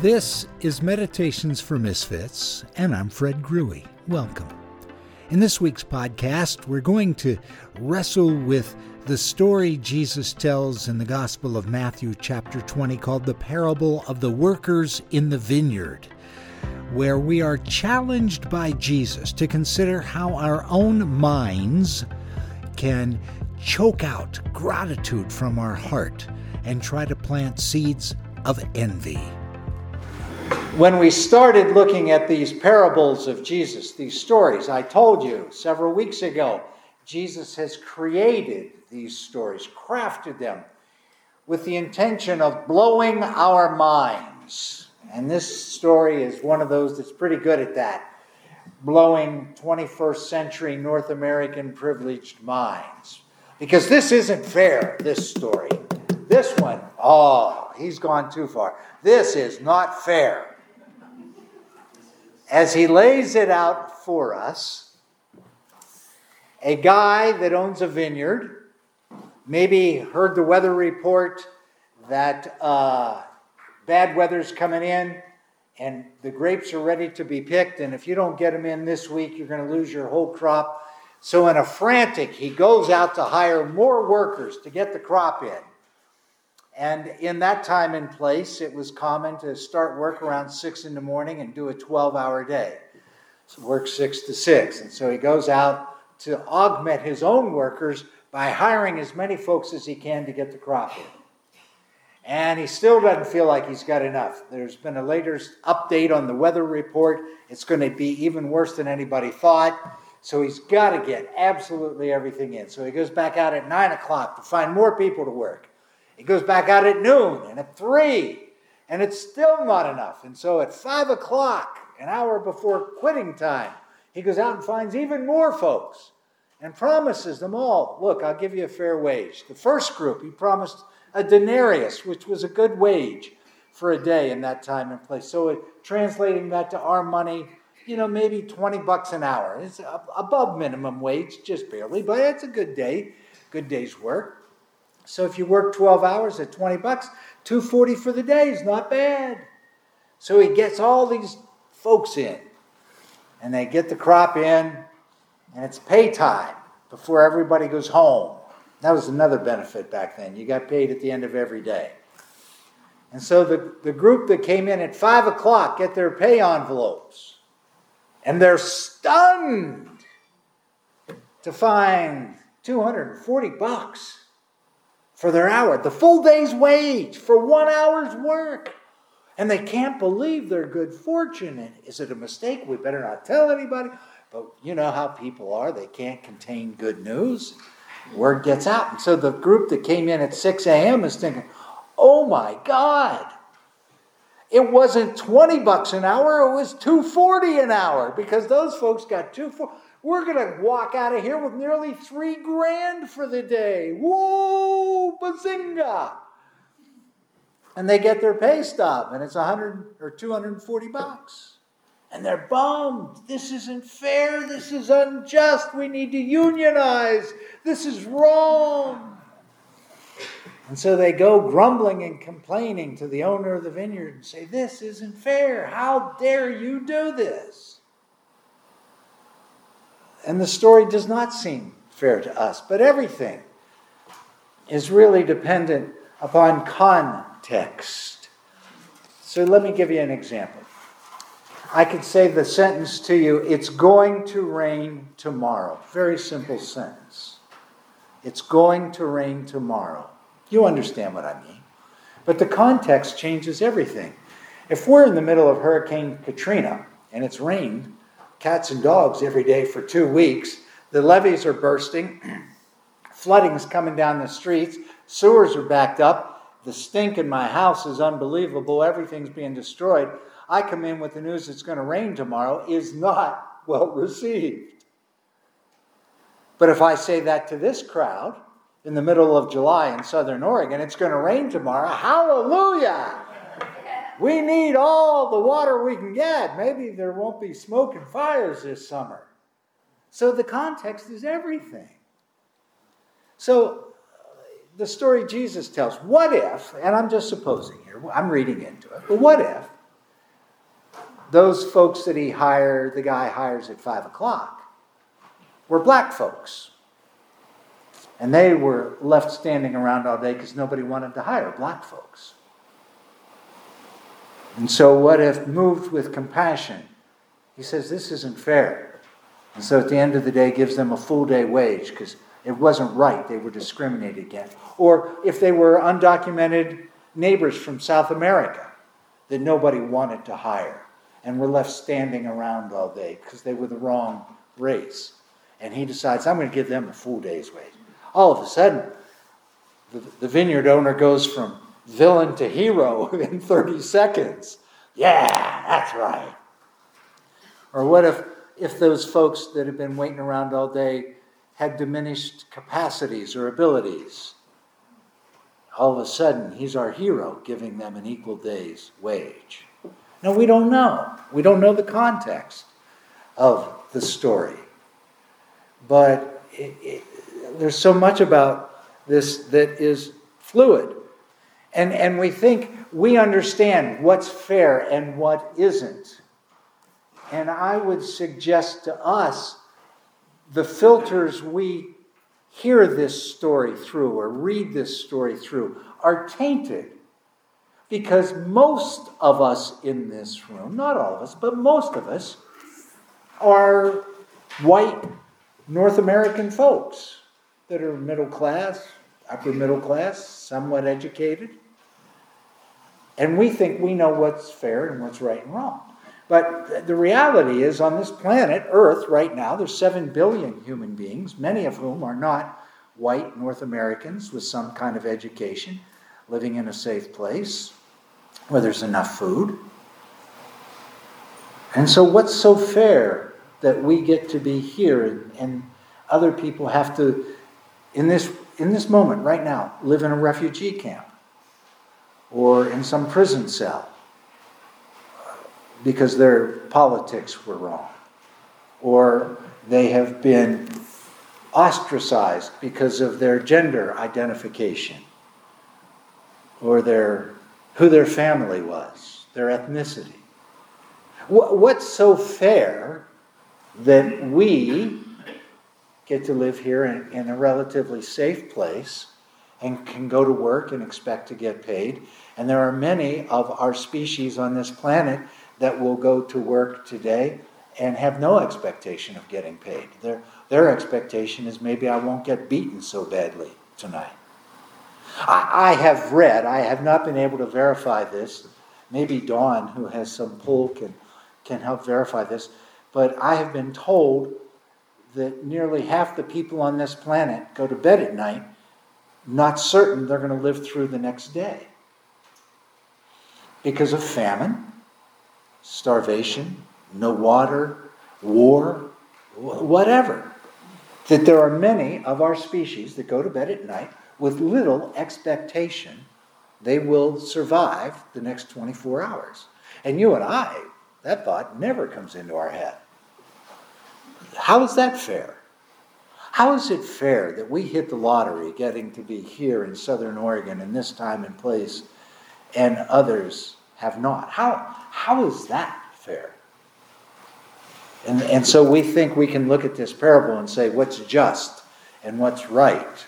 This is Meditations for Misfits, and I'm Fred Grewy. Welcome. In this week's podcast, we're going to wrestle with the story Jesus tells in the Gospel of Matthew, chapter 20, called the Parable of the Workers in the Vineyard, where we are challenged by Jesus to consider how our own minds can choke out gratitude from our heart and try to plant seeds of envy. When we started looking at these parables of Jesus, these stories, I told you several weeks ago, Jesus has created these stories, crafted them with the intention of blowing our minds. And this story is one of those that's pretty good at that, blowing 21st century North American privileged minds. Because this isn't fair, this story. This one, oh, he's gone too far. This is not fair as he lays it out for us, a guy that owns a vineyard maybe heard the weather report that uh, bad weather's coming in and the grapes are ready to be picked, and if you don't get them in this week, you're going to lose your whole crop. So, in a frantic, he goes out to hire more workers to get the crop in. And in that time and place, it was common to start work around six in the morning and do a 12 hour day. So work six to six. And so he goes out to augment his own workers by hiring as many folks as he can to get the crop in. And he still doesn't feel like he's got enough. There's been a latest update on the weather report. It's going to be even worse than anybody thought. So he's got to get absolutely everything in. So he goes back out at 9 o'clock to find more people to work. He goes back out at noon and at 3, and it's still not enough. And so at 5 o'clock, an hour before quitting time, he goes out and finds even more folks and promises them all look, I'll give you a fair wage. The first group, he promised a denarius, which was a good wage for a day in that time and place. So, it, translating that to our money, you know, maybe 20 bucks an hour. It's above minimum wage, just barely, but it's a good day, good day's work. So if you work 12 hours at 20 bucks, 240 for the day is not bad. So he gets all these folks in, and they get the crop in, and it's pay time before everybody goes home. That was another benefit back then. You got paid at the end of every day. And so the, the group that came in at 5 o'clock get their pay envelopes. And they're stunned to find 240 bucks for their hour, the full day's wage for one hour's work. And they can't believe their good fortune. And is it a mistake? We better not tell anybody. But you know how people are, they can't contain good news. Word gets out. And so the group that came in at 6 a.m. is thinking, oh my God. It wasn't 20 bucks an hour, it was 240 an hour because those folks got 240. We're going to walk out of here with nearly three grand for the day. Whoa, bazinga! And they get their pay stub, and it's 100 or 240 bucks. And they're bummed. This isn't fair. This is unjust. We need to unionize. This is wrong. And so they go grumbling and complaining to the owner of the vineyard and say, This isn't fair. How dare you do this? And the story does not seem fair to us, but everything is really dependent upon context. So let me give you an example. I could say the sentence to you, it's going to rain tomorrow. Very simple sentence. It's going to rain tomorrow. You understand what I mean. But the context changes everything. If we're in the middle of Hurricane Katrina and it's rained cats and dogs every day for two weeks. The levees are bursting. Flooding is coming down the streets. Sewers are backed up. The stink in my house is unbelievable. Everything's being destroyed. I come in with the news it's going to rain tomorrow is not well received. But if I say that to this crowd in the middle of July in Southern Oregon, it's going to rain tomorrow, hallelujah! We need all the water we can get. Maybe there won't be smoke and fires this summer. So the context is everything. So uh, the story Jesus tells what if, and I'm just supposing here, I'm reading into it, but what if those folks that he hired, the guy hires at five o'clock, were black folks. And they were left standing around all day because nobody wanted to hire black folks. And so, what if moved with compassion? He says, This isn't fair. And so, at the end of the day, gives them a full day wage because it wasn't right. They were discriminated against. Or if they were undocumented neighbors from South America that nobody wanted to hire and were left standing around all day because they were the wrong race. And he decides, I'm going to give them a full day's wage. All of a sudden, the, the vineyard owner goes from villain to hero in 30 seconds. Yeah, that's right. Or what if, if those folks that have been waiting around all day had diminished capacities or abilities? All of a sudden, he's our hero, giving them an equal day's wage. Now, we don't know. We don't know the context of the story. But it, it, there's so much about this that is fluid. And, and we think we understand what's fair and what isn't. And I would suggest to us the filters we hear this story through or read this story through are tainted. Because most of us in this room, not all of us, but most of us, are white North American folks that are middle class, upper middle class, somewhat educated. And we think we know what's fair and what's right and wrong. But the reality is, on this planet, Earth, right now, there's 7 billion human beings, many of whom are not white North Americans with some kind of education, living in a safe place where there's enough food. And so, what's so fair that we get to be here and, and other people have to, in this, in this moment, right now, live in a refugee camp or in some prison cell because their politics were wrong, or they have been ostracized because of their gender identification, or their, who their family was, their ethnicity. What's so fair that we get to live here in, in a relatively safe place and can go to work and expect to get paid? And there are many of our species on this planet that will go to work today and have no expectation of getting paid. Their, their expectation is maybe I won't get beaten so badly tonight. I, I have read, I have not been able to verify this. Maybe Dawn, who has some pull, can, can help verify this. But I have been told that nearly half the people on this planet go to bed at night not certain they're going to live through the next day because of famine starvation, no water, war, whatever. That there are many of our species that go to bed at night with little expectation they will survive the next 24 hours. And you and I, that thought never comes into our head. How is that fair? How is it fair that we hit the lottery getting to be here in Southern Oregon in this time and place and others have not. How, how is that fair? And, and so we think we can look at this parable and say what's just and what's right.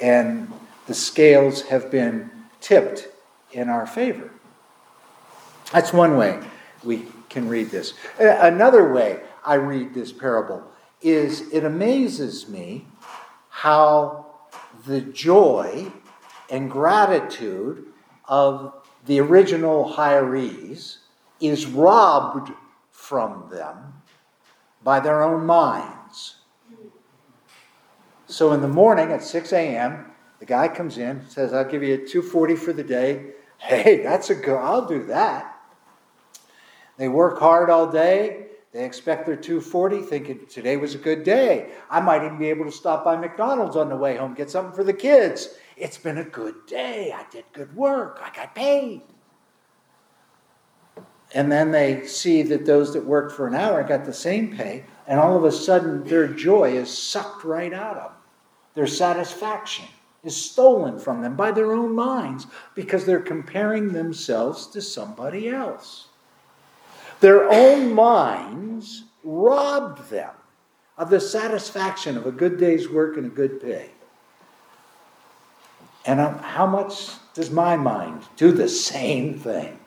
And the scales have been tipped in our favor. That's one way we can read this. Another way I read this parable is it amazes me how the joy and gratitude of the original hirees is robbed from them by their own minds. So in the morning at 6 a.m., the guy comes in, says, I'll give you 240 for the day. Hey, that's a good, I'll do that. They work hard all day. They expect their 240, thinking today was a good day. I might even be able to stop by McDonald's on the way home, get something for the kids. It's been a good day. I did good work. I got paid. And then they see that those that worked for an hour got the same pay, and all of a sudden their joy is sucked right out of them. Their satisfaction is stolen from them by their own minds because they're comparing themselves to somebody else. Their own minds robbed them of the satisfaction of a good day's work and a good pay. And how much does my mind do the same thing?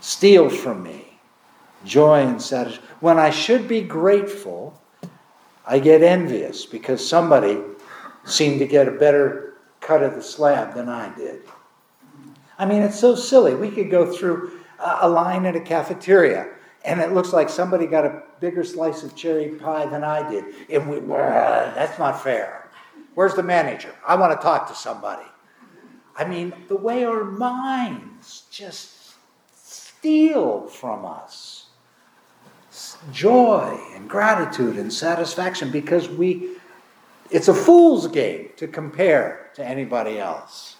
Steal from me joy and satisfaction. When I should be grateful, I get envious because somebody seemed to get a better cut of the slab than I did. I mean, it's so silly. We could go through a line at a cafeteria and it looks like somebody got a bigger slice of cherry pie than I did. And we, that's not fair. Where's the manager? I want to talk to somebody. I mean, the way our minds just steal from us joy and gratitude and satisfaction because we, it's a fool's game to compare to anybody else.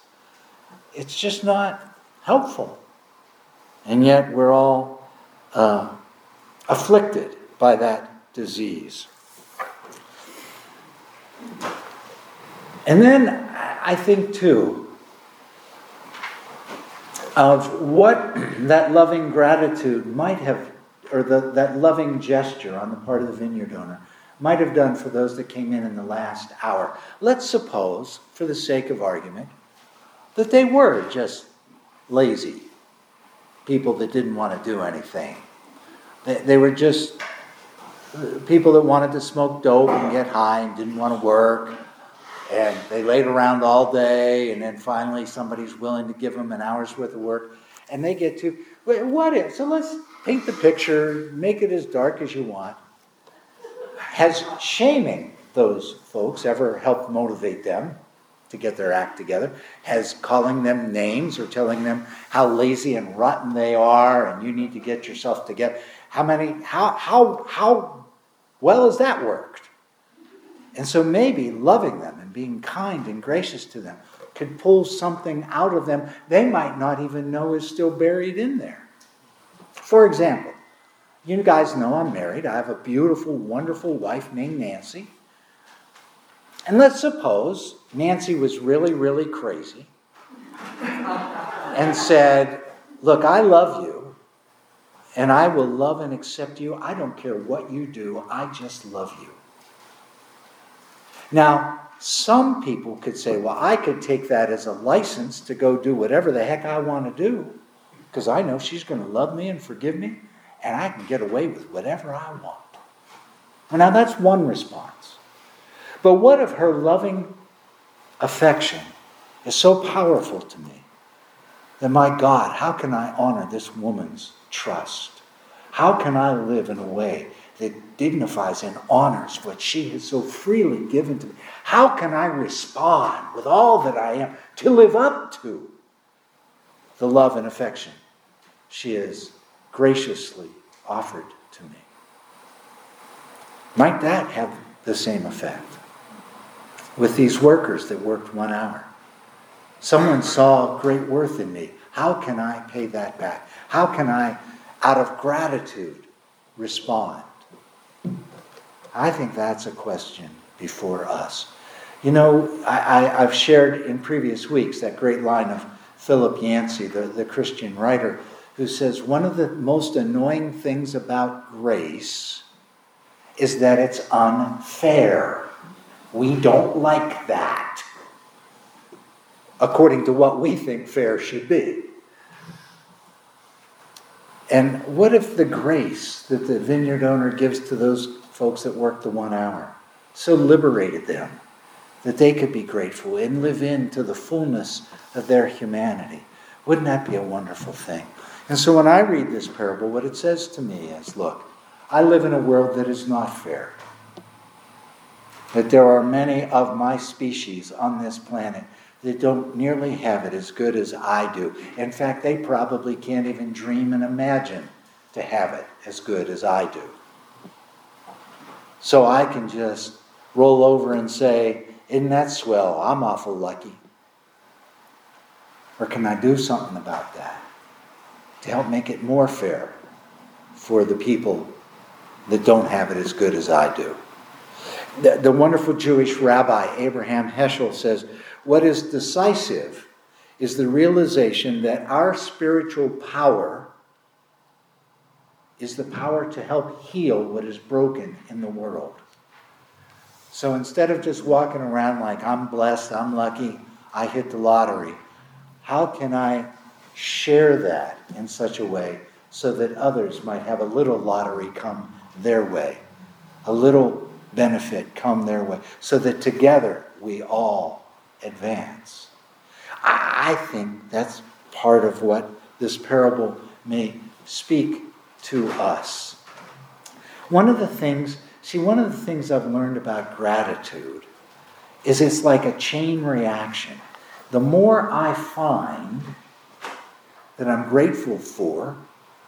It's just not helpful. And yet we're all uh, afflicted by that disease. And then I think, too, of what that loving gratitude might have, or the, that loving gesture on the part of the vineyard owner might have done for those that came in in the last hour. Let's suppose, for the sake of argument, that they were just lazy people that didn't want to do anything. They, they were just people that wanted to smoke dope and get high and didn't want to work. And they laid around all day, and then finally somebody's willing to give them an hour's worth of work. And they get to, what if? So let's paint the picture, make it as dark as you want. Has shaming those folks ever helped motivate them to get their act together? Has calling them names or telling them how lazy and rotten they are and you need to get yourself together? How many, how, how, how well has that worked? And so maybe loving them and being kind and gracious to them could pull something out of them they might not even know is still buried in there. For example, you guys know I'm married. I have a beautiful, wonderful wife named Nancy. And let's suppose Nancy was really, really crazy and said, Look, I love you, and I will love and accept you. I don't care what you do, I just love you. Now, some people could say, Well, I could take that as a license to go do whatever the heck I want to do, because I know she's going to love me and forgive me, and I can get away with whatever I want. now, that's one response. But what if her loving affection is so powerful to me that, my God, how can I honor this woman's trust? How can I live in a way that dignifies and honors what she has so freely given to me? How can I respond with all that I am to live up to the love and affection she has graciously offered to me? Might that have the same effect? With these workers that worked one hour. Someone saw great worth in me. How can I pay that back? How can I, out of gratitude, respond? I think that's a question before us. You know, I, have shared in previous weeks that great line of Philip Yancey, the, the Christian writer, who says one of the most annoying things about grace is that it's unfair. We don't like that, according to what we think fair should be. And what if the grace that the vineyard owner gives to those folks that work the one hour so liberated them that they could be grateful and live into the fullness of their humanity? Wouldn't that be a wonderful thing? And so when I read this parable, what it says to me is look, I live in a world that is not fair that there are many of my species on this planet that don't nearly have it as good as I do. In fact, they probably can't even dream and imagine to have it as good as I do. So I can just roll over and say, Isn't that swell? I'm awful lucky. Or can I do something about that to help make it more fair for the people that don't have it as good as I do? The, the wonderful Jewish rabbi Abraham Heschel says, What is decisive is the realization that our spiritual power is the power to help heal what is broken in the world. So instead of just walking around like I'm blessed, I'm lucky, I hit the lottery, how can I share that in such a way so that others might have a little lottery come their way, a little benefit come their way, so that together we all advance? I think that's part of what this parable may speak to us. One of the things, see, one of the things I've learned about gratitude is it's like a chain reaction. The more I find that I'm grateful for,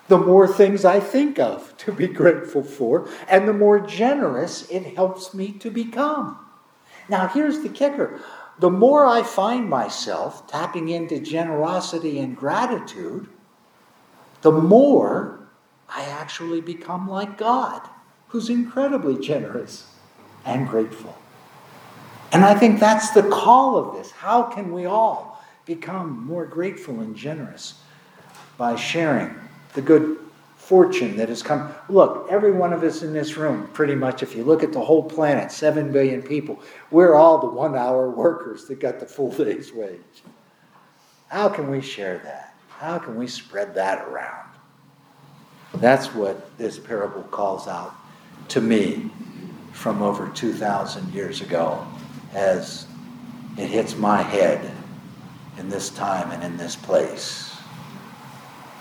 the more things I think of to be grateful for, and the more generous it helps me to become. Now, here's the kicker the more I find myself tapping into generosity and gratitude, the more I actually become like God, who's incredibly generous and grateful. And I think that's the call of this. How can we all become more grateful and generous? By sharing the good fortune that has come. Look, every one of us in this room, pretty much, if you look at the whole planet, 7 billion people, we're all the one hour workers that got the full day's wage. How can we share that? How can we spread that around? That's what this parable calls out to me from over 2,000 years ago as it hits my head in this time and in this place.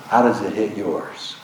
How does it hit yours?